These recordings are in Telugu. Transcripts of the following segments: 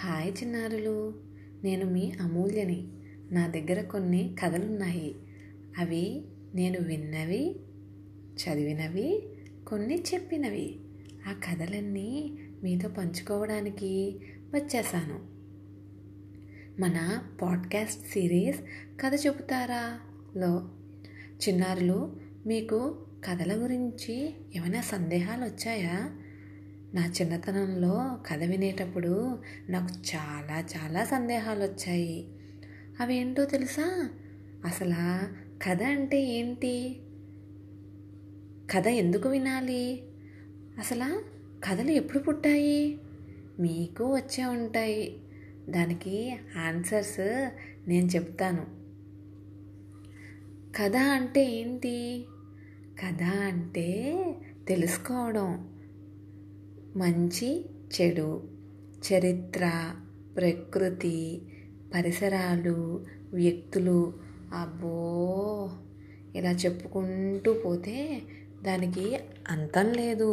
హాయ్ చిన్నారులు. నేను మీ అమూల్యని. నా దగ్గర కొన్ని కథలున్నాయి. అవి నేను విన్నవి చదివినవి కొన్ని చెప్పినవి. ఆ కథలన్నీ మీతో పంచుకోవడానికి వచ్చేసాను. మన పాడ్కాస్ట్ సిరీస్ కథ చెబుతారా? లో. చిన్నారులు మీకు కథల గురించి ఏమైనా సందేహాలు వచ్చాయా? నా చిన్నతనంలో కథ వినేటప్పుడు నాకు చాలా చాలా సందేహాలు వచ్చాయి అవేంటో తెలుసా? అసలు కథ అంటే ఏంటి? కథ ఎందుకు వినాలి? అసలు కథలు ఎప్పుడు పుట్టాయి? మీకు వచ్చే ఉంటాయి. దానికి ఆన్సర్స్ నేను చెప్తాను. కథ అంటే ఏంటి? కథ అంటే తెలుసుకోవడం. మంచి చెడు చరిత్ర ప్రకృతి పరిసరాలు వ్యక్తులు అబ్బో! ఇలా చెప్పుకుంటూ పోతే దానికి అంతం లేదు.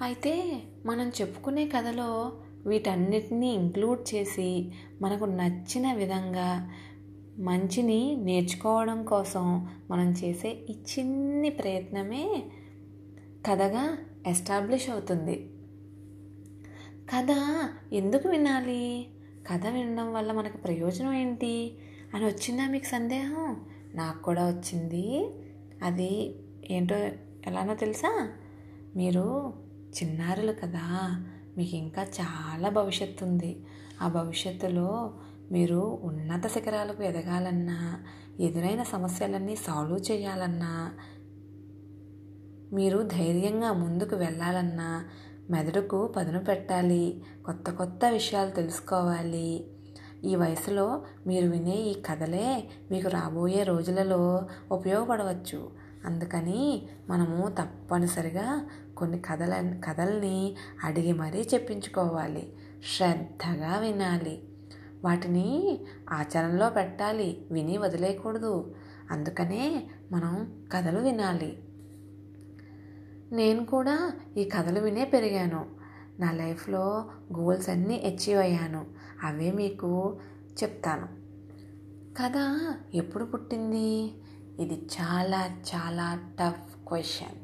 అయితే మనం చెప్పుకునే కథలో వీటన్నిటినీ ఇంక్లూడ్ చేసి మనకు నచ్చిన విధంగా మంచిని నేర్చుకోవడం కోసం మనం చేసే ఈ చిన్ని ప్రయత్నమే కథగా ఎస్టాబ్లిష్ అవుతుంది. కథ ఎందుకు వినాలి? కథ వినడం వల్ల మనకు ప్రయోజనం ఏంటి? అని వచ్చిందా మీకు సందేహం? నాకు కూడా వచ్చింది. అది ఏంటో ఎలానో తెలుసా? మీరు చిన్నారులు కదా. మీకు ఇంకా చాలా భవిష్యత్తు ఉంది. ఆ భవిష్యత్తులో మీరు ఉన్నత శిఖరాలకు ఎదగాలన్నా ఎదురైన సమస్యలన్నీ సాల్వ్ చేయాలన్నా మీరు ధైర్యంగా ముందుకు వెళ్ళాలన్నా మెదడుకు పదును పెట్టాలి. కొత్త కొత్త విషయాలు తెలుసుకోవాలి. ఈ వయసులో మీరు వినే ఈ కథలే మీకు రాబోయే రోజులలో ఉపయోగపడవచ్చు. అందుకని మనము తప్పనిసరిగా కొన్ని కథల కథల్ని అడిగి మరీ చెప్పించుకోవాలి. శ్రద్ధగా వినాలి. వాటిని ఆచరణలో పెట్టాలి. విని వదిలేయకూడదు. అందుకనే మనం కథలు వినాలి. నేను కూడా ఈ కథలు వినే పెరిగాను. నా లైఫ్లో గోల్స్ అన్నీ అచీవ్ అయ్యాను. అవే మీకు చెప్తాను. కథ ఎప్పుడు పుట్టింది? ఇది చాలా చాలా టఫ్ క్వశ్చన్.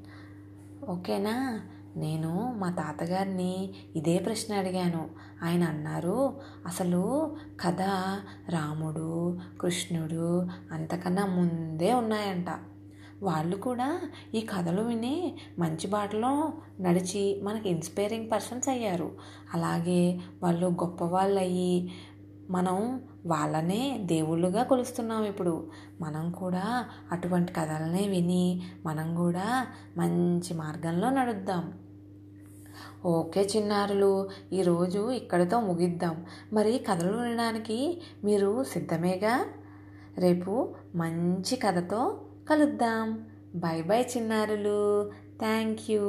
ఓకేనా? నేను మా తాతగారిని ఇదే ప్రశ్న అడిగాను. ఆయన అన్నారు అసలు కథ రాముడు కృష్ణుడు అంతకన్నా ముందే ఉన్నాయంట. వాళ్ళు కూడా ఈ కథలు విని మంచి బాటలో నడిచి మనకి ఇన్స్పైరింగ్ పర్సన్స్ అయ్యారు. అలాగే వాళ్ళు గొప్పవాళ్ళు అయ్యి మనం వాళ్ళనే దేవుళ్ళుగా కొలుస్తున్నాం ఇప్పుడు. మనం కూడా అటువంటి కథలనే విని మనం కూడా మంచి మార్గంలో నడుద్దాం. ఓకే చిన్నారులు ఈరోజు ఇక్కడితో ముగిద్దాం. మరి కథలు వినడానికి మీరు సిద్ధమేగా? రేపు మంచి కథతో కలుద్దాం. బాయ్ బాయ్ చిన్నారులు. Thank you.